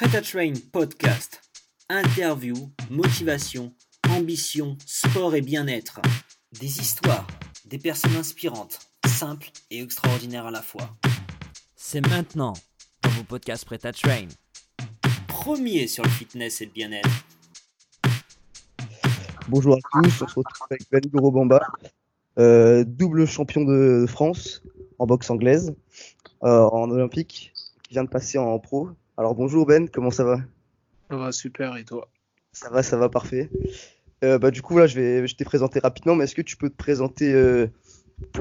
Prêt à Train podcast. Interview, motivation, ambition, sport et bien-être. Des histoires, des personnes inspirantes, simples et extraordinaires à la fois. C'est maintenant dans vos podcasts Prêt à Train. Premier sur le fitness et le bien-être. Bonjour à tous, on se retrouve avec Ben Gorobamba, euh, double champion de France en boxe anglaise, euh, en olympique, qui vient de passer en pro. Alors bonjour Ben, comment ça va? Ça va super et toi? Ça va, ça va parfait. Euh, bah, du coup là, je vais, je t'ai présenté rapidement, mais est-ce que tu peux te présenter euh,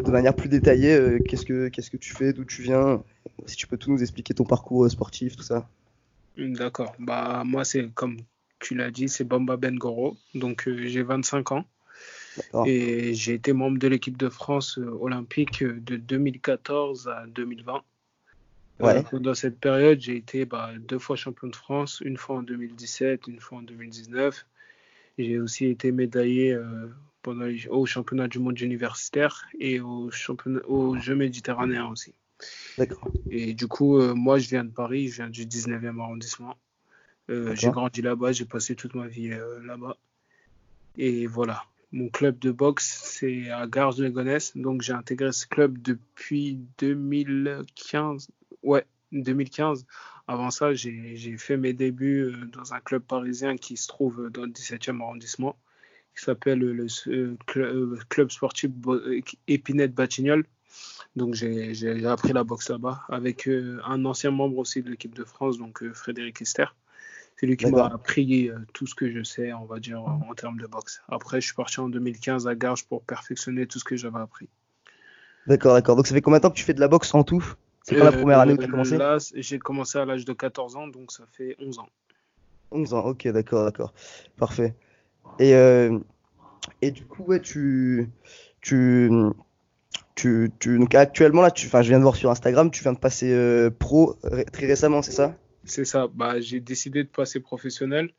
de manière plus détaillée euh, Qu'est-ce que, qu'est-ce que tu fais, d'où tu viens Si tu peux tout nous expliquer ton parcours sportif, tout ça? D'accord. Bah moi c'est comme tu l'as dit, c'est Bamba Ben Goro. Donc j'ai 25 ans et j'ai été membre de l'équipe de France olympique de 2014 à 2020. Ouais. Euh, dans cette période, j'ai été bah, deux fois champion de France, une fois en 2017, une fois en 2019. J'ai aussi été médaillé euh, pendant les- au championnat du monde universitaire et au championnat, aux Jeux méditerranéens aussi. D'accord. Et du coup, euh, moi, je viens de Paris, je viens du 19e arrondissement. J'ai grandi là-bas, j'ai passé toute ma vie là-bas. Et voilà, mon club de boxe, c'est à Garges-les-Gonesse. Donc, j'ai intégré ce club depuis 2015. Ouais, 2015. Avant ça, j'ai fait mes débuts euh, dans un club parisien qui se trouve dans le 17e arrondissement, qui s'appelle le euh, cl- euh, Club Sportif Épinette Batignolles. Donc j'ai appris la boxe là-bas avec euh, un ancien membre aussi de l'équipe de France, donc euh, Frédéric Ester. C'est lui qui m'a appris euh, tout ce que je sais, on va dire, en termes de boxe. Après, je suis parti en 2015 à Garges pour perfectionner tout ce que j'avais appris. D'accord, d'accord. Donc ça fait combien de temps que tu fais de la boxe en tout? C'est quand la Euh, première année où tu as commencé Là, c- j'ai commencé à l'âge de 14 ans, donc ça fait 11 ans. 11 ans, ok, d'accord, d'accord. Parfait. Et, euh, et du coup, ouais, tu, tu, tu, tu, donc actuellement, là, tu, enfin, je viens de voir sur Instagram, tu viens de passer euh, pro ré- très récemment, c'est ça? C'est ça, bah, j'ai décidé de passer professionnel.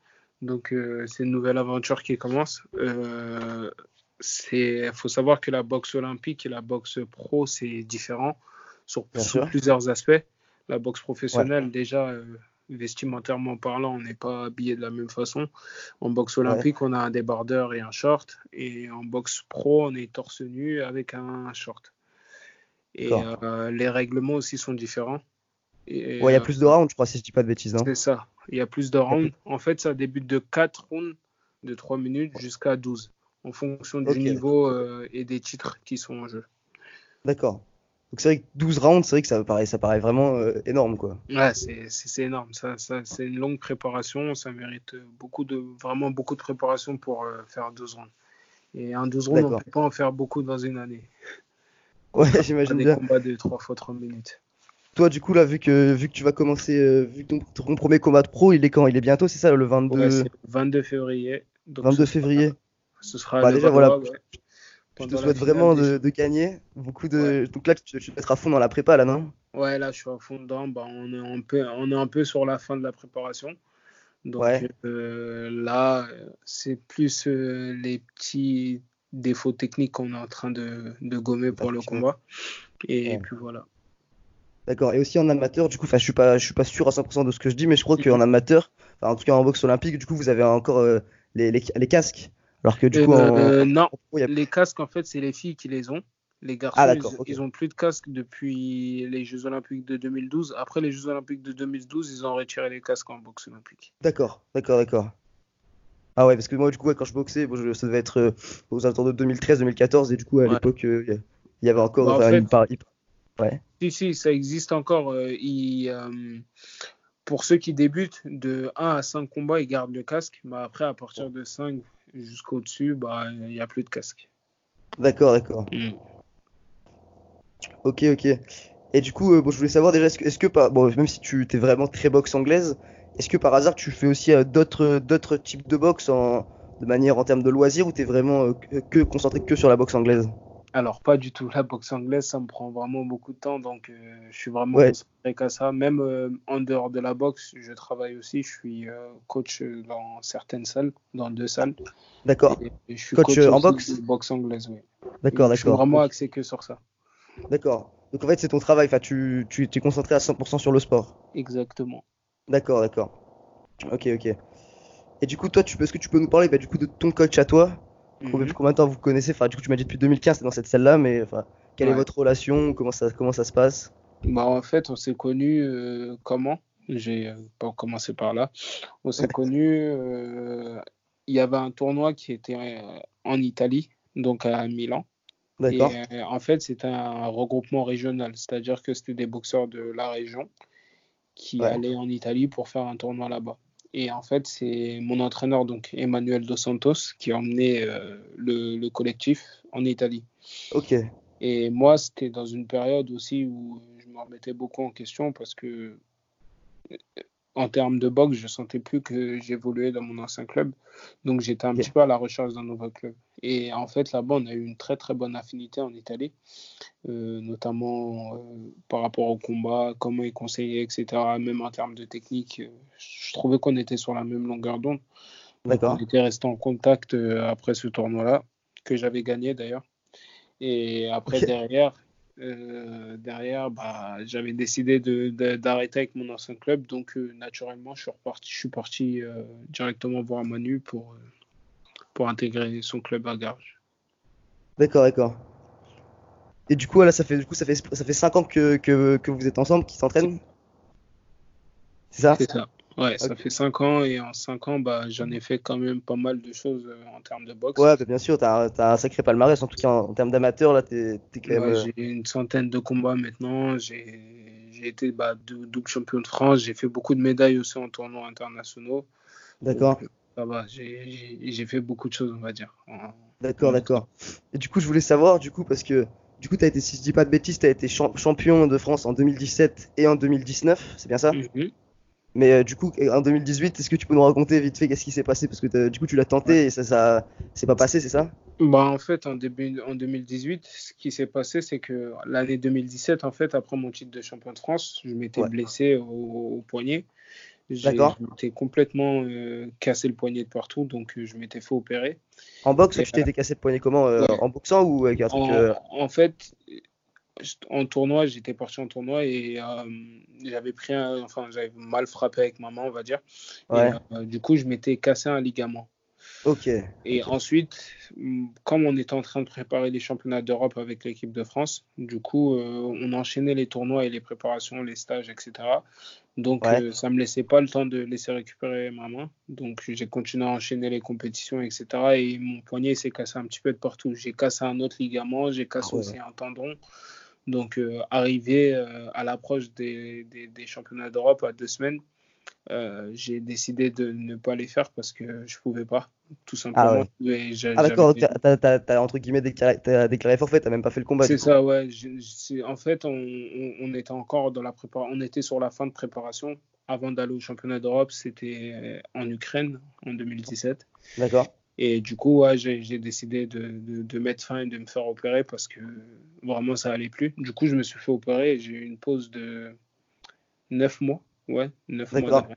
Donc, euh, c'est une nouvelle aventure qui commence. Euh, c'est, faut savoir que la boxe olympique et la boxe pro, c'est différent sur, plusieurs aspects. La boxe professionnelle, déjà, euh, vestimentairement parlant, on n'est pas habillé de la même façon. En boxe olympique, on a un débardeur et un short. Et en boxe pro, on est torse nu avec un short. Et euh, les règlements aussi sont différents. Ouais, il y a euh, plus de rounds, je crois, si je dis pas de bêtises, non? c'est ça. Il y a plus de rounds. En fait, ça débute de 4 rounds de 3 minutes jusqu'à 12, en fonction du niveau euh, et des titres qui sont en jeu. D'accord. Donc c'est vrai que 12 rounds, c'est vrai que ça paraît, ça paraît vraiment euh, énorme, quoi. Ouais, c'est énorme. Ça, ça, c'est une longue préparation. Ça mérite beaucoup de, vraiment beaucoup de préparation pour euh, faire 12 rounds. Et un 12 rounds, on ne peut pas en faire beaucoup dans une année. Ouais, j'imagine des bien. combats de 3 fois 3 minutes. Toi, du coup, là, vu que, vu que tu vas commencer, euh, vu que ton, premier combat de pro, il est quand? Il est bientôt, c'est ça, le 22, Ouais, c'est le 22 février. Donc 22 ce, février? ce sera Bah, déjà, Valois, voilà, ouais, Je te souhaite vraiment de, de gagner. Beaucoup de... Ouais. Donc là, tu, tu dois être à fond dans la prépa, là, non? Ouais, là, je suis à fond dedans. Bah, on est un peu, on est un peu sur la fin de la préparation. Donc Ouais. euh, là, c'est plus euh, les petits défauts techniques qu'on est en train de, de gommer pour le combat. Et Ouais. puis voilà. D'accord. Et aussi en amateur, du coup, je suis pas, je suis pas sûr à 100% de ce que je dis, mais je crois qu'en amateur, en tout cas en boxe olympique, du coup, vous avez encore euh, les, les, les casques. Alors que du coup, en, Euh, non, il a- les casques, en fait, c'est les filles qui les ont. Les garçons, Ah, ils, ok. ils ont plus de casques depuis les Jeux Olympiques de 2012. Après les Jeux Olympiques de 2012, ils ont retiré les casques en boxe olympique. D'accord, d'accord, d'accord. Ah ouais, parce que moi, du coup, quand je boxais, bon, je- ça devait être euh, aux alentours de 2013-2014, et du coup, à Ouais. l'époque, euh, il y il avait encore, Bah, en fait- une il- Ouais, Si, si, ça existe encore. euh, euh, pour ceux qui débutent, de 1 à 5 combats, ils gardent le casque. Mais après, à partir de 5 jusqu'au-dessus, bah, il n'y a plus de casque. d'accord, d'accord. Ok, ok. Et du coup, euh, bon, je voulais savoir déjà, est-ce que, est-ce que par- bon, même si tu t'es vraiment très boxe anglaise, est-ce que par hasard tu fais aussi euh, d'autres d'autres types de boxe en, de manière en termes de loisirs ou t'es vraiment euh, que concentré que sur la boxe anglaise? Alors, pas du tout. La boxe anglaise, ça me prend vraiment beaucoup de temps. Donc, euh, je suis vraiment Ouais. concentré qu'à ça. Même euh, en dehors de la boxe, je travaille aussi. Je suis euh, coach dans certaines salles, dans deux salles. D'accord, je suis Coach, en boxe boxe anglaise, oui. d'accord, Je suis d'accord. vraiment axé que sur ça. D'accord. Donc en fait, c'est ton travail, enfin, tu, tu, tu es concentré à 100% sur le sport. Exactement. D'accord, d'accord. Ok, ok. Et du coup, toi, tu, est-ce que tu peux nous parler bah, du coup de ton coach à toi? Combien Mhm. combien de temps vous connaissez Enfin, du coup, tu m'as dit depuis 2015, t'es dans cette salle-là, mais enfin, quelle est votre relation Comment ça, comment ça se passe? Bah, en fait, on s'est connus euh, comment? J'ai euh, pas commencé par là. On s'est connus, euh, il y avait un tournoi qui était en Italie, donc à Milan. D'accord. euh, en fait, c'était un regroupement régional, c'est-à-dire que c'était des boxeurs de la région qui Ouais. allaient en Italie pour faire un tournoi là-bas. Et en fait, c'est mon entraîneur, donc Emmanuel Dos Santos, qui a emmené euh, le, le collectif en Italie. Ok. Et moi, c'était dans une période aussi où je me remettais beaucoup en question parce que, en termes de boxe, je sentais plus que j'évoluais dans mon ancien club. Donc, j'étais un petit peu à la recherche d'un nouveau club. Et en fait, là-bas, on a eu une très, très bonne affinité en Italie, euh, notamment euh, par rapport au combat, comment il conseillait, etc. Même en termes de technique, euh, je trouvais qu'on était sur la même longueur d'onde. D'accord. on était resté en contact euh, après ce tournoi-là, que j'avais gagné d'ailleurs. Et après, Ok. derrière, euh, derrière bah, j'avais décidé d'arrêter avec mon ancien club. Donc, euh, naturellement, je suis reparti, je suis parti euh, directement voir Manu pour, pour intégrer son club à Garges. D'accord, d'accord. Et du coup, là, ça fait, du coup, ça fait, ça fait 5 ans que, que, que vous êtes ensemble, qui s'entraînent? C'est ça? C'est ça. Ouais, ça Ok. fait 5 ans et en 5 ans, bah, j'en ai fait quand même pas mal de choses euh, en termes de boxe. Ouais, bien sûr, t'as, un- t'as un sacré palmarès, en tout cas en, en termes d'amateur, là, t'es, quand même. Ouais, euh, j'ai une centaine de combats maintenant. J'ai été bah, dou- double champion de France. J'ai fait beaucoup de médailles aussi en tournois internationaux. D'accord, euh, ça va. J'ai fait beaucoup de choses, on va dire. d'accord, d'accord. Et du coup, je voulais savoir, du coup, parce que du coup, été, si je dis pas de bêtises, t'as été champ- champion de France en 2017 et en 2019, c'est bien ça? Mhm. Mais euh, du coup, en 2018, est-ce que tu peux nous raconter vite fait qu'est-ce qui s'est passé? Parce que t'as- du coup, tu l'as tenté et ça, ça, c'est pas passé, c'est ça? Bah, en fait, en, début, en 2018, ce qui s'est passé, c'est que l'année 2017, en fait, après mon titre de champion de France, je m'étais Ouais. blessé au, au poignet. J'ai- complètement euh, cassé le poignet de partout, donc euh, je m'étais fait opérer. En boxe, Et, tu t'es cassé le poignet comment euh, ouais. En boxant ou avec un truc En, euh, en fait, en tournoi, j'étais parti en tournoi et euh, j'avais pris un, enfin, j'avais mal frappé avec ma main, on va dire. Et, euh, du coup, je m'étais cassé un ligament. ok. Et ensuite, mm, comme on était en train de préparer les championnats d'Europe avec l'équipe de France, du coup, euh, on enchaînait les tournois et les préparations, les stages, etc. Donc, Ouais. ça me laissait pas le temps de laisser récupérer ma main. Donc, j'ai continué à enchaîner les compétitions, etc. Et mon poignet s'est cassé un petit peu de partout. J'ai cassé un autre ligament, j'ai cassé Ah ouais. aussi un tendon. Donc, euh, arrivé euh, à l'approche des, des, des championnats d'Europe à deux semaines, euh, j'ai décidé de ne pas les faire parce que je pouvais pas, tout Ah simplement. ouais. Ah d'accord, t'as, t'as, t'as- t'as, entre guillemets déclaré, forfait, t'as même pas fait le combat C'est coup. ça, ouais. Je- en fait, on, on- on était encore dans la préparation, on était sur la fin de préparation. Avant d'aller au championnat d'Europe, c'était en Ukraine en 2017. D'accord. Et du coup, ouais, j'ai décidé de, de- de mettre fin et de me faire opérer parce que vraiment ça allait plus. Du coup, je me suis fait opérer et j'ai eu une pause de 9 mois. Ouais, 9 mois D'accord. d'arrêt.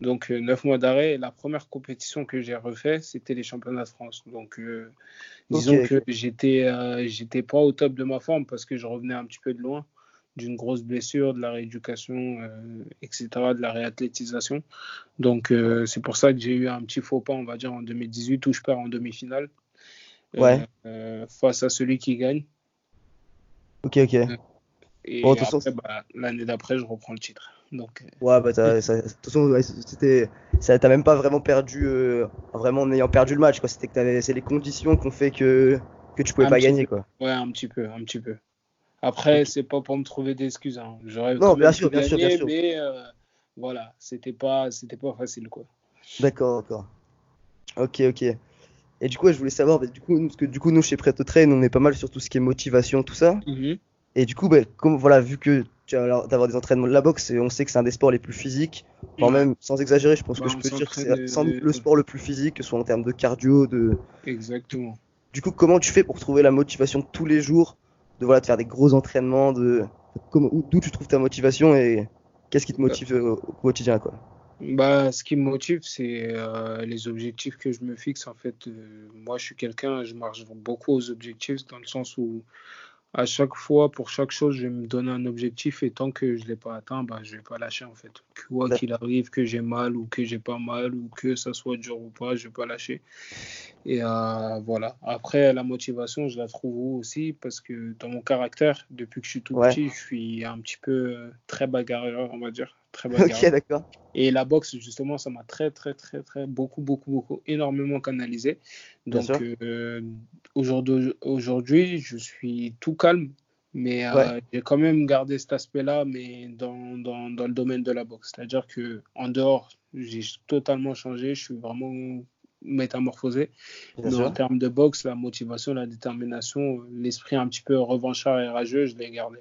Donc, euh, 9 mois d'arrêt. La première compétition que j'ai refait, c'était les championnats de France. Donc, euh, disons que j'étais euh, j'étais pas au top de ma forme parce que je revenais un petit peu de loin d'une grosse blessure, de la rééducation, euh, etc., de la réathlétisation. Donc, euh, c'est pour ça que j'ai eu un petit faux pas, on va dire, en 2018 où je perds en demi-finale euh, Ouais. euh, face à celui qui gagne. Ok, ok. Et Bon, de toute après, façon, bah, l'année d'après, je reprends le titre. Donc, ouais, bah de toute façon, ouais, c'était, ça, t'as même pas vraiment perdu, vraiment en ayant perdu le match, quoi. C'était que c'est les conditions qui ont fait que, que tu pouvais un pas gagner, peu. quoi. Ouais, un petit peu, un petit peu. Après, c'est pas pour me trouver d'excuses. Hein. J'aurais Non, bien sûr, bien sûr, bien sûr. mais euh, voilà, c'était pas, c'était pas facile, quoi. D'accord, d'accord. Ok, ok. Et du coup, je voulais savoir, bah, du coup, nous, parce que du coup, nous, chez Prêt Train, on est pas mal sur tout ce qui est motivation, tout ça. Mhm. Et du coup, bah, comme, voilà, vu que tu as l'air d'avoir des entraînements de la boxe, on sait que c'est un des sports les plus physiques, enfin, même sans exagérer, je pense Bah, que je on peux dire que c'est euh, le sport le plus physique, que ce soit en termes de cardio, de. Exactement. Du coup, comment tu fais pour trouver la motivation tous les jours, de voilà, de faire des gros entraînements, de d'où tu trouves ta motivation et qu'est-ce qui te motive euh, au quotidien, quoi. Bah, ce qui me motive, c'est euh, les objectifs que je me fixe. En fait, Euh, moi, je suis quelqu'un, je marche beaucoup aux objectifs dans le sens où, à chaque fois, pour chaque chose, je vais me donner un objectif et tant que je ne l'ai pas atteint, bah, je ne vais pas lâcher en fait. Quoi qu'il arrive, que j'ai mal ou que j'ai pas mal ou que ça soit dur ou pas, je ne vais pas lâcher. Et euh, voilà. Après, la motivation, je la trouve aussi? Parce que dans mon caractère, depuis que je suis tout petit, je suis un petit peu euh, très bagarreur, on va dire. Très. Ok, d'accord. Et la boxe, justement, ça m'a très, très, très, très, beaucoup, beaucoup, beaucoup, énormément canalisé. Donc, euh, aujourd'hui, je suis tout calme, mais euh, j'ai quand même gardé cet aspect-là, mais dans, dans, dans, le domaine de la boxe. C'est-à-dire que en dehors, j'ai totalement changé. Je suis vraiment métamorphosé. mais en termes de boxe, la motivation, la détermination, l'esprit un petit peu revanchard et rageux, je l'ai gardé.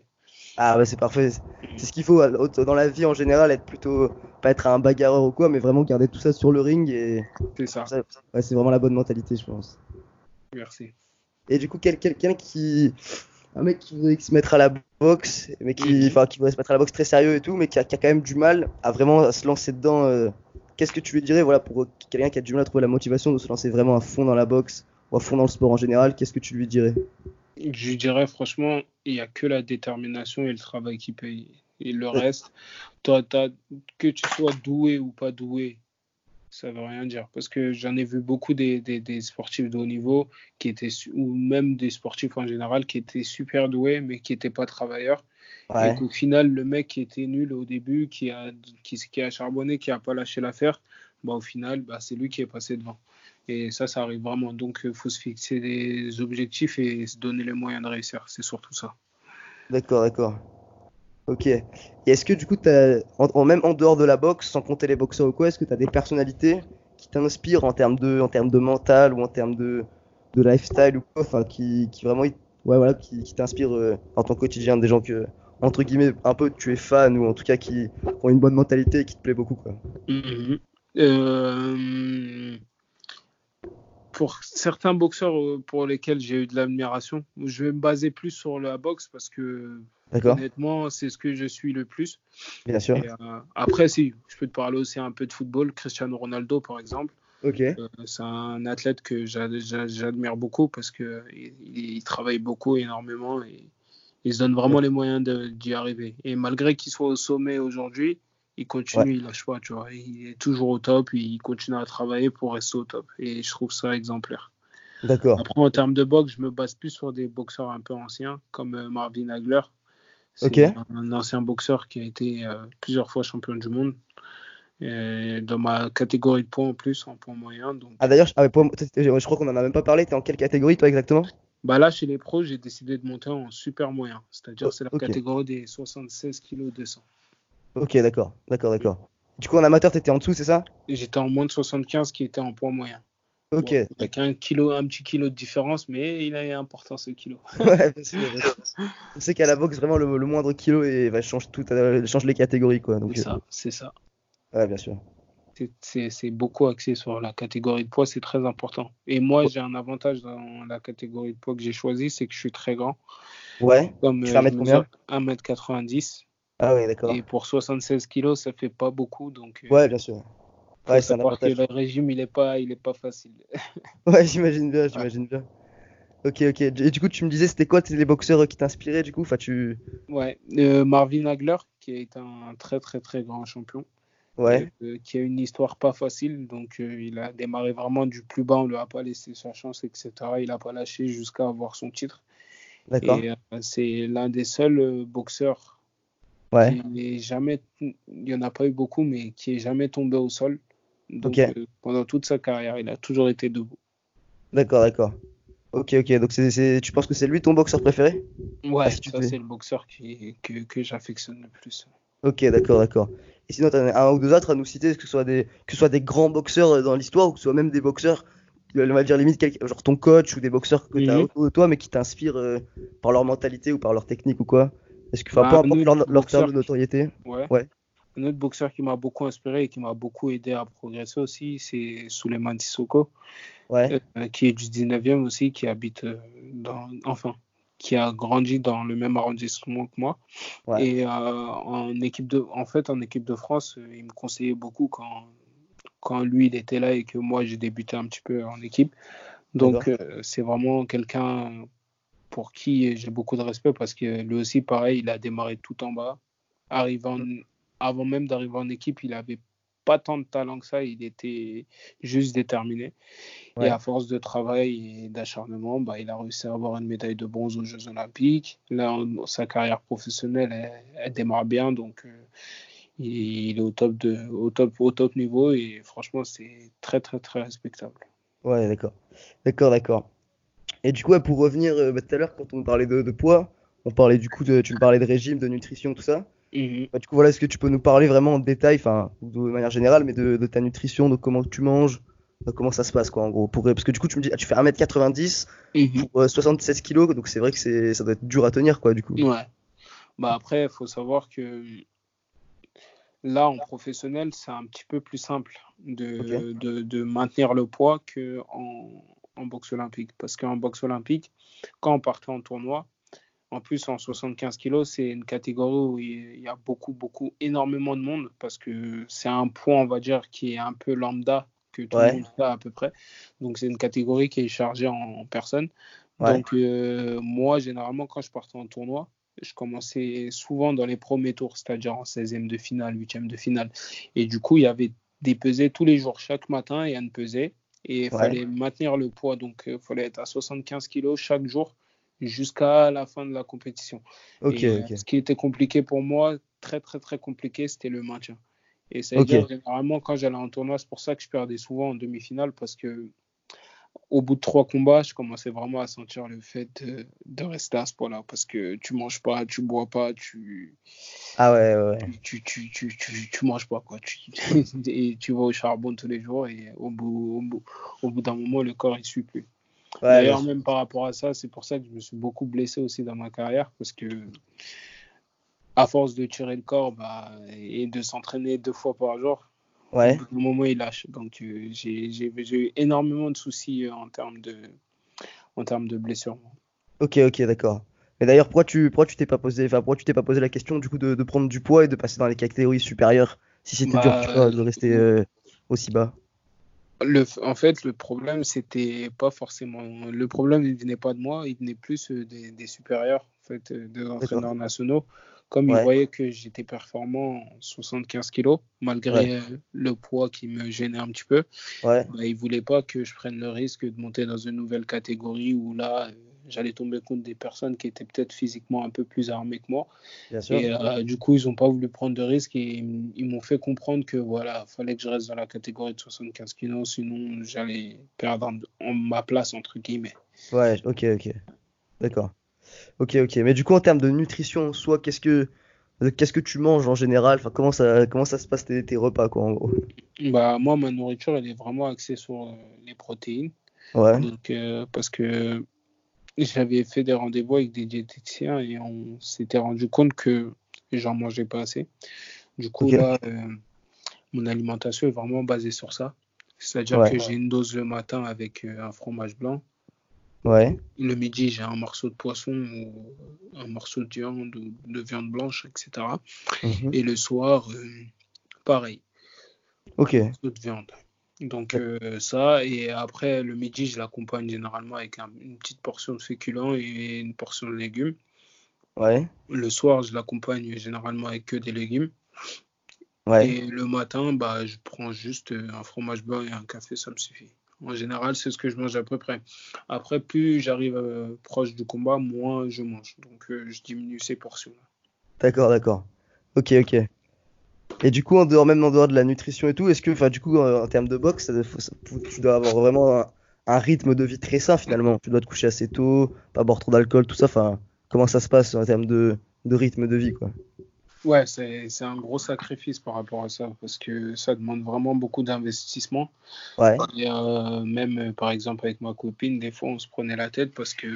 Ah ouais, c'est parfait. C'est ce qu'il faut dans la vie en général, être plutôt pas être un bagarreur ou quoi, mais vraiment garder tout ça sur le ring et. C'est ça. Ouais, c'est vraiment la bonne mentalité, je pense. Merci. Et du coup, quelqu'un qui. Un mec qui voudrait se mettre à la boxe, mais qui, enfin, qui voudrait se mettre à la boxe très sérieux et tout, mais qui a, qui a quand même du mal à vraiment se lancer dedans. Euh, qu'est-ce que tu lui dirais voilà, pour quelqu'un qui a du mal à trouver la motivation de se lancer vraiment à fond dans la boxe ou à fond dans le sport en général Qu'est-ce que tu lui dirais? Je dirais franchement, il n'y a que la détermination et le travail qui paye. Et le reste, toi, que tu sois doué ou pas doué, ça veut rien dire. Parce que j'en ai vu beaucoup des, des, sportifs de haut niveau qui étaient, ou même des sportifs en général qui étaient super doués, mais qui n'étaient pas travailleurs. Et qu'au final, le mec qui était nul au début, qui a, qui, qui a charbonné, qui n'a pas lâché l'affaire, bah, au final, bah, c'est lui qui est passé devant. Et ça, ça arrive vraiment. Donc, il faut se fixer des objectifs et se donner les moyens de réussir. C'est surtout ça. D'accord, d'accord. Ok. Et est-ce que du coup, as, en, même en dehors de la boxe, sans compter les boxeurs ou quoi, est-ce que tu as des personnalités qui t'inspirent en termes de, en termes de mental ou en termes de, de lifestyle ou quoi, enfin, qui, qui vraiment, ouais, voilà, qui, qui t'inspirent euh, dans ton quotidien, des gens que, entre guillemets, un peu tu es fan ou en tout cas qui ont une bonne mentalité et qui te plaît beaucoup, quoi? Euh, pour certains boxeurs euh, pour lesquels j'ai eu de l'admiration, je vais me baser plus sur la boxe parce que honnêtement, c'est ce que je suis le plus. Bien sûr. Euh, après, si, je peux te parler aussi un peu de football. Cristiano Ronaldo, par exemple. Ok. Euh, c'est un athlète que j'admire beaucoup parce qu'il il, travaille beaucoup, énormément et il se donne vraiment les moyens d'y arriver. Et malgré qu'il soit au sommet aujourd'hui, il continue, il lâche pas, tu vois. Il est toujours au top, il continue à travailler pour rester au top. Et je trouve ça exemplaire. D'accord. Après, en termes de boxe, je me base plus sur des boxeurs un peu anciens, comme euh, Marvin Hagler. C'est un ancien boxeur qui a été euh, plusieurs fois champion du monde. Et dans ma catégorie de poids en plus, en poids moyen. Donc... Ah d'ailleurs, ah je crois qu'on en a même pas parlé. Tu es en quelle catégorie toi exactement? Bah Là, chez les pros, j'ai décidé de monter en super moyen. C'est-à-dire, c'est la catégorie des 76 kg 200. Ok, d'accord, d'accord, d'accord. Du coup, en amateur, tu étais en dessous, c'est ça? J'étais en moins de 75 qui était en poids moyen. Ok. avec un, kilo, un petit kilo de différence, mais il a important ce kilo. ouais, On sait qu'à la boxe, vraiment, le, moindre kilo et, va change, tout, euh, change les catégories. quoi. C'est ça, c'est ça. Ouais, bien sûr. C'est beaucoup axé sur la catégorie de poids, c'est très important. Et moi, j'ai un avantage dans la catégorie de poids que j'ai choisi, c'est que je suis très grand. Ouais. Comme, tu fais 1m90. Ah oui, d'accord. Et pour 76 kilos, ça fait pas beaucoup. Donc, euh, ouais, bien sûr. Ouais, c'est un que le régime, il est pas, il est pas facile. ouais, j'imagine bien, j'imagine bien. Ok, ok. Et du coup, tu me disais, c'était quoi les boxeurs qui t'inspiraient du coup? Enfin, tu... Ouais, euh, Marvin Hagler, qui est un très très très grand champion. Ouais. Euh, qui a une histoire pas facile. Donc, il a démarré vraiment du plus bas, on lui a pas laissé sa chance, etc. Il a pas lâché jusqu'à avoir son titre. D'accord. Et c'est l'un des seuls boxeurs Ouais. Il jamais, il y en a pas eu beaucoup, mais qui est jamais tombé au sol. Donc, euh, pendant toute sa carrière, il a toujours été debout. D'accord, d'accord. Ok, ok. Donc, tu penses que c'est lui ton boxeur préféré? Ouais, ça, c'est le boxeur qui, que, que j'affectionne le plus. Ok, d'accord, d'accord. Et sinon, tu as un ou deux autres à nous citer, que ce soit des, que ce soit des grands boxeurs dans l'histoire ou que ce soit même des boxeurs, on va dire limite, genre ton coach ou des boxeurs que tu as mhm. autour de toi, mais qui t'inspirent euh, par leur mentalité ou par leur technique ou quoi? Est-ce que, enfin, bah, peu importe leur, de notoriété. Ouais. Un autre boxeur qui m'a beaucoup inspiré et qui m'a beaucoup aidé à progresser aussi, c'est Suleiman Sissoko, ouais. Euh, qui est du 19e aussi, qui habite euh, dans, enfin, qui a grandi dans le même arrondissement que moi. Et euh, en équipe de, en fait, en équipe de France, il me conseillait beaucoup quand, quand lui il était là et que moi j'ai débuté un petit peu en équipe. Donc c'est vraiment quelqu'un pour qui j'ai beaucoup de respect parce que lui aussi, pareil, il a démarré tout en bas. Arrivant, avant même d'arriver en équipe, il avait pas tant de talent que ça, il était juste déterminé. Et à force de travail et d'acharnement, bah, il a réussi à avoir une médaille de bronze aux Jeux Olympiques. Là, sa carrière professionnelle, elle, démarre bien, donc euh, il, est au top, de, au, top, au top niveau et franchement, c'est très, très, très respectable. Ouais, d'accord. D'accord, d'accord. Et du coup, pour revenir euh, bah, tout à l'heure, quand on parlait de, poids, on parlait du coup de, tu me parlais de régime, de nutrition, tout ça. Mhm. Bah, du coup, voilà, est-ce que tu peux nous parler vraiment en détail, enfin, de manière générale, mais de, ta nutrition, de comment tu manges, de comment ça se passe, quoi, en gros. Pour, parce que du coup, tu me dis, ah, tu fais 1m90 mhm. pour 76 euh, kg, donc c'est vrai que c'est, ça doit être dur à tenir, quoi, du coup. Ouais. Bah après, il faut savoir que là, en professionnel, c'est un petit peu plus simple de, de, de maintenir le poids qu'en en boxe olympique. Parce qu'en boxe olympique, quand on partait en tournoi, en plus, en 75 kilos, c'est une catégorie où il y a beaucoup, beaucoup, énormément de monde parce que c'est un poids, on va dire, qui est un peu lambda que tout le monde a à peu près. Donc, c'est une catégorie qui est chargée en, personnes. Donc, euh, moi, généralement, quand je partais en tournoi, je commençais souvent dans les premiers tours, c'est-à-dire en 16e de finale, 8e de finale. Et du coup, il y avait des pesées tous les jours, chaque matin, il y a une pesée. Et il fallait maintenir le poids. Donc, il fallait être à 75 kilos chaque jour jusqu'à la fin de la compétition. Euh, ce qui était compliqué pour moi, très très très compliqué, c'était le maintien. Et c'est okay. généralement quand j'allais en tournoi, c'est pour ça que je perdais souvent en demi-finale parce que au bout de trois combats, je commençais vraiment à sentir le fait de, rester à ce point-là parce que tu manges pas, tu bois pas, tu ah ouais, ouais. Tu, tu, tu, tu, tu manges pas quoi, tu, et tu vas au charbon tous les jours et au bout, au bout, au bout d'un moment le corps il suit plus. D'ailleurs, même par rapport à ça, c'est pour ça que je me suis beaucoup blessé aussi dans ma carrière parce que à force de tirer le corps bah, et de s'entraîner deux fois par jour, ouais. au moment il lâche. Donc euh, j'ai eu énormément de soucis euh, en termes de, en termes de blessures. Ok, ok, d'accord. Mais d'ailleurs, pourquoi tu pourquoi tu t'es pas posé, enfin pourquoi tu t'es pas posé la question du coup de, de, prendre du poids et de passer dans les catégories supérieures si c'était dur bah, de rester euh, aussi bas? le, en fait, le problème, c'était pas forcément. Le problème, il venait pas de moi, il venait plus euh, des, des supérieurs, en fait, euh, des entraîneurs nationaux. Comme ils voyaient que j'étais performant en 75 kilos, malgré euh, le poids qui me gênait un petit peu, ouais. bah, ils voulaient pas que je prenne le risque de monter dans une nouvelle catégorie où là, j'allais tomber contre des personnes qui étaient peut-être physiquement un peu plus armées que moi. Bien sûr. Et euh, du coup, ils n'ont pas voulu prendre de risques et ils m'ont fait comprendre que voilà, fallait que je reste dans la catégorie de 75 kg, sinon j'allais perdre en, ma place entre guillemets. Ouais, ok, ok, d'accord. Ok, ok. Mais du coup, en termes de nutrition, soit qu'est-ce que qu'est-ce que tu manges en général? Enfin, comment ça comment ça se passe tes, tes repas quoi en gros? Bah moi, ma nourriture, elle est vraiment axée sur euh, les protéines. Ouais. Donc, euh, parce que j'avais fait des rendez-vous avec des diététiciens et on s'était rendu compte que j'en mangeais pas assez. Du coup, là, euh, mon alimentation est vraiment basée sur ça. C'est-à-dire que j'ai une dose le matin avec euh, un fromage blanc. Ouais. Le midi, j'ai un morceau de poisson ou un morceau de viande de viande blanche, etc. Mhm. Et le soir, euh, pareil. Ok. Un morceau de viande. Donc euh, ça, et après le midi, je l'accompagne généralement avec une petite portion de féculents et une portion de légumes. Ouais. Le soir, je l'accompagne généralement avec que des légumes. Ouais. Et le matin, bah, je prends juste un fromage blanc et un café, ça me suffit. En général, c'est ce que je mange à peu près. Après, plus j'arrive euh, proche du combat, moins je mange. Donc, euh, je diminue ces portions-là. D'accord, d'accord. Ok, ok. Et du coup, en dehors, même en dehors de la nutrition et tout, est-ce que, enfin, du coup, en, termes de boxe, tu dois avoir vraiment un, rythme de vie très sain finalement. Tu dois te coucher assez tôt, pas boire trop d'alcool, tout ça. Enfin, comment ça se passe en termes de, de rythme de vie, quoi? Ouais, c'est un gros sacrifice par rapport à ça parce que ça demande vraiment beaucoup d'investissement. Ouais. Et euh, même par exemple avec ma copine, des fois on se prenait la tête parce que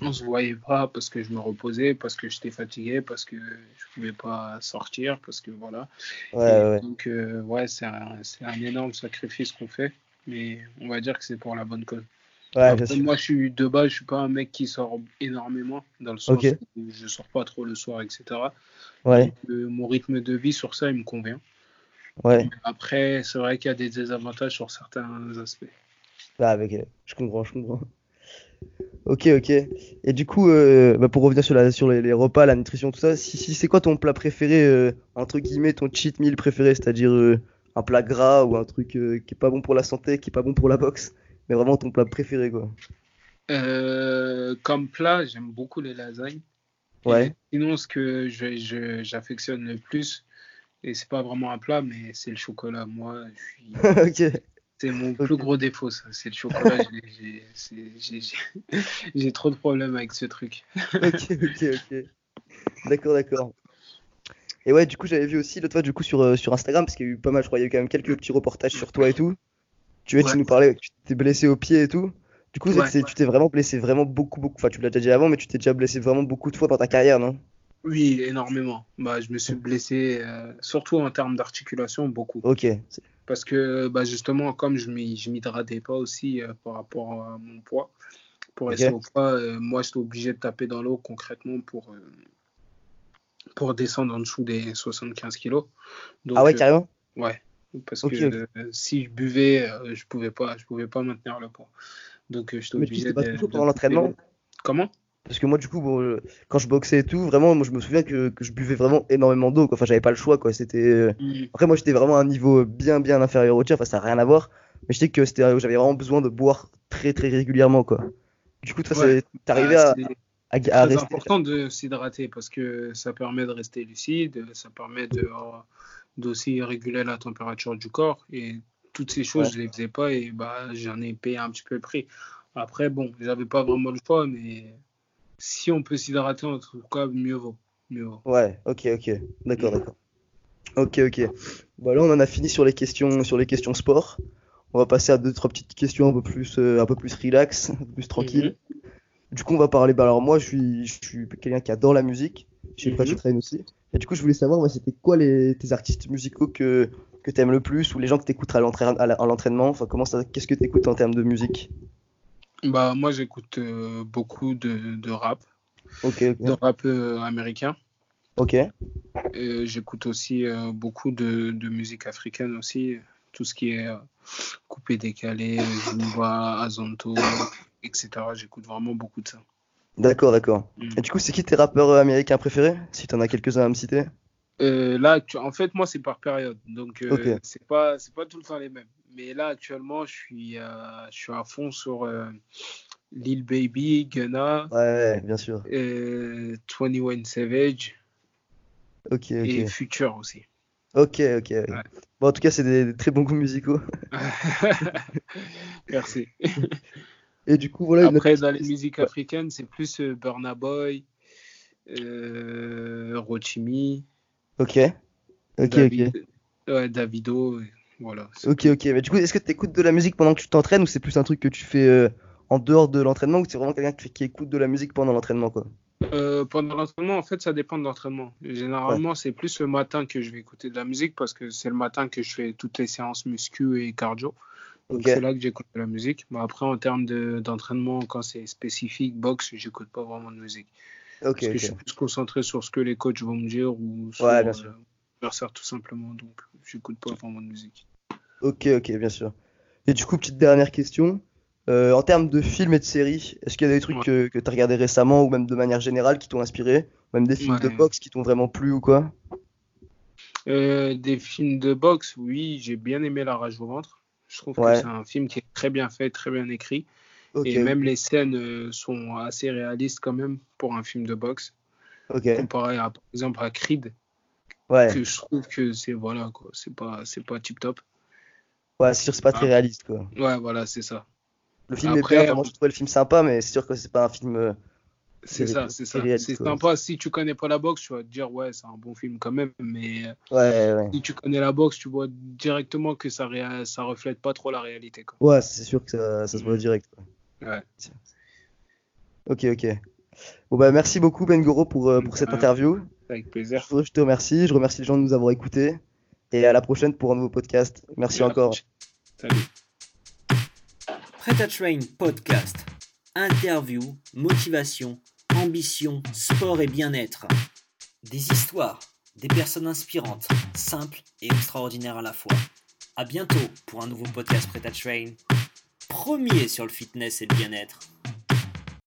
on se voyait pas parce que je me reposais, parce que j'étais fatigué, parce que je pouvais pas sortir, parce que voilà. Ouais, Donc euh, ouais, c'est un, un, énorme sacrifice qu'on fait, mais on va dire que c'est pour la bonne cause. Ouais, moi, je suis de base, je suis pas un mec qui sort énormément dans le sens où je sors pas trop le soir, etc. Ouais. Euh, mon rythme de vie sur ça, il me convient. Ouais. Après, c'est vrai qu'il y a des désavantages sur certains aspects. Ah, avec, je comprends, je comprends. Ok, ok. Et du coup, euh, bah, pour revenir sur, la, sur les, les repas, la nutrition, tout ça, si, si c'est quoi ton plat préféré, euh, entre guillemets, ton cheat meal préféré, c'est-à-dire euh, un plat gras ou un truc euh, qui est pas bon pour la santé, qui est pas bon pour la boxe, mais vraiment ton plat préféré, quoi. Euh, comme plat, j'aime beaucoup les lasagnes. Ouais. Et sinon, ce que j'affectionne le plus, et c'est pas vraiment un plat, mais c'est le chocolat. Moi, je suis, ok. c'est mon plus gros défaut, ça. C'est le chocolat. J'ai trop de problèmes avec ce truc. Ok, ok, ok. D'accord, d'accord. Et ouais, du coup, j'avais vu aussi l'autre fois, du coup, sur, euh, sur Instagram, parce qu'il y a eu pas mal, je crois, il y a eu quand même quelques petits reportages sur toi et tout. Tu, vois, tu Ouais. nous parlais que tu t'es blessé au pied et tout. Du coup, Ouais. tu t'es vraiment blessé vraiment beaucoup, beaucoup. Enfin, tu l'as déjà dit avant, mais tu t'es déjà blessé vraiment beaucoup de fois dans ta carrière, non? Oui, énormément. Bah, je me suis blessé, euh, surtout en termes d'articulation, beaucoup. Ok. Parce que bah, justement, comme je je m'hydratais pas aussi euh, par rapport à mon poids, pour rester au poids, euh, moi j'étais obligé de taper dans l'eau concrètement pour, euh, pour descendre en dessous des 75 kilos. Donc, Ah ouais, carrément? ouais. Parce que euh, si je buvais, euh, je pouvais pas, je pouvais pas maintenir le poids. Donc euh, c'était pas de, pendant l'entraînement? Comment? Parce que moi, du coup, bon, quand je boxais et tout, vraiment, moi, je me souviens que, que je buvais vraiment énormément d'eau, quoi. Enfin, j'avais pas le choix, quoi. C'était. Hmm. Après, moi, j'étais vraiment à un niveau bien, bien inférieur au tien. Enfin, ça n'a rien à voir. Mais je sais que c'était, j'avais vraiment besoin de boire très, très régulièrement, quoi. Du coup, toi, Ouais. t'arrivais Ah, à, c'est- à, à important de s'hydrater parce que ça permet de rester lucide, ça permet de, d'aussi réguler la température du corps et toutes ces choses, Ouais. je les faisais pas et bah, j'en ai payé un petit peu le prix. Après, bon, j'avais pas vraiment le choix, mais si on peut s'hydrater, en tout cas, mieux vaut. Mieux vaut. Ouais, ok, ok. D'accord, Mm. d'accord. Ok, ok. Bon, là, on en a fini sur les questions, sur les questions sport. On va passer à deux, trois petites questions un peu plus, euh, un peu plus relax, un peu plus tranquille. Du coup, on va parler. Bah, alors, moi, je suis, je suis quelqu'un qui adore la musique. Je Mhm. tu traînes aussi. Et du coup, je voulais savoir, moi, c'était quoi les, tes artistes musicaux que, que t'aimes le plus ou les gens que à l'entraîne- à l'entraînement? Enfin, comment ça, qu'est-ce que t'écoutes en termes de musique? Bah, moi, j'écoute euh, beaucoup de, de rap, Ok, de rap euh, américain. Ok. J'écoute aussi euh, beaucoup de, de musique africaine aussi, tout ce qui est coupé décalé, zumba, azonto, etc. J'écoute vraiment beaucoup de ça. D'accord, d'accord. Mm. Et du coup, c'est qui tes rappeurs euh, américains préférés? Si t'en as quelques-uns à me citer? Euh, là, en fait, moi, c'est par période, donc euh, Ok. c'est pas, c'est pas tout le temps les mêmes. Mais là, actuellement, je suis, euh, je suis à fond sur euh, Lil Baby, Gunna, Ouais, bien sûr. euh, 21 Savage Ok, et ok. Future aussi. Ok, ok. Bon, en tout cas, c'est des, des très bons goûts musicaux. Merci. Et du coup, voilà Après, dans les musiques africaines, c'est plus euh, Burna Boy, euh, Rochimi, Ok. Ok, ok. David, ouais, Davido, voilà. Ok, ok. Mais du coup, est-ce que tu écoutes de la musique pendant que tu t'entraînes ou c'est plus un truc que tu fais euh, en dehors de l'entraînement ou c'est vraiment quelqu'un qui, qui écoute de la musique pendant l'entraînement, quoi? Euh, pendant l'entraînement, en fait, ça dépend de l'entraînement. Généralement, c'est plus le matin que je vais écouter de la musique parce que c'est le matin que je fais toutes les séances muscu et cardio. Donc, c'est là que j'écoute de la musique. Mais après, en termes de- d'entraînement, quand c'est spécifique, boxe, j'écoute pas vraiment de musique. Parce que je suis plus concentré sur ce que les coachs vont me dire ou sur Ouais, euh, l'adversaire, tout simplement. Donc, j'écoute pas vraiment de musique. Ok, ok, bien sûr. Et du coup, petite dernière question. Euh, en termes de films et de séries, est-ce qu'il y a des trucs Ouais. que, que tu as regardé récemment ou même de manière générale qui t'ont inspiré? Même des films de boxe qui t'ont vraiment plu ou quoi? Euh, des films de boxe, oui, j'ai bien aimé La Rage au ventre. Je trouve Ouais. que c'est un film qui est très bien fait, très bien écrit. Et même les scènes euh, sont assez réalistes quand même pour un film de boxe, ok. comparé à, par exemple à Creed, Ouais, que je trouve que c'est voilà quoi, c'est pas c'est pas tip top. ouais, c'est sûr, c'est pas très Ah. réaliste, quoi. Ouais, voilà, c'est ça. Le film Après, est bien, moi je trouvais le film sympa, mais c'est sûr que c'est pas un film. C'est ça, c'est ça. C'est sympa si tu connais pas la boxe, tu vas te dire ouais, c'est un bon film quand même, mais euh, Ouais, ouais. si tu connais la boxe, tu vois directement que ça ré- ça reflète pas trop la réalité quoi. Ouais, c'est sûr que ça, ça se voit direct. quoi. Ouais. Ok, ok. Bon, bah, merci beaucoup, Ben Goro, pour, euh, pour cette interview. Avec plaisir. Je te remercie. Je remercie les gens de nous avoir écoutés. Et à la prochaine pour un nouveau podcast. Merci encore. Salut. Prêt à Train Podcast. Interview, motivation, ambition, sport et bien-être. Des histoires, des personnes inspirantes, simples et extraordinaires à la fois. À bientôt pour un nouveau podcast Prêt Train. Premier sur le fitness et le bien-être.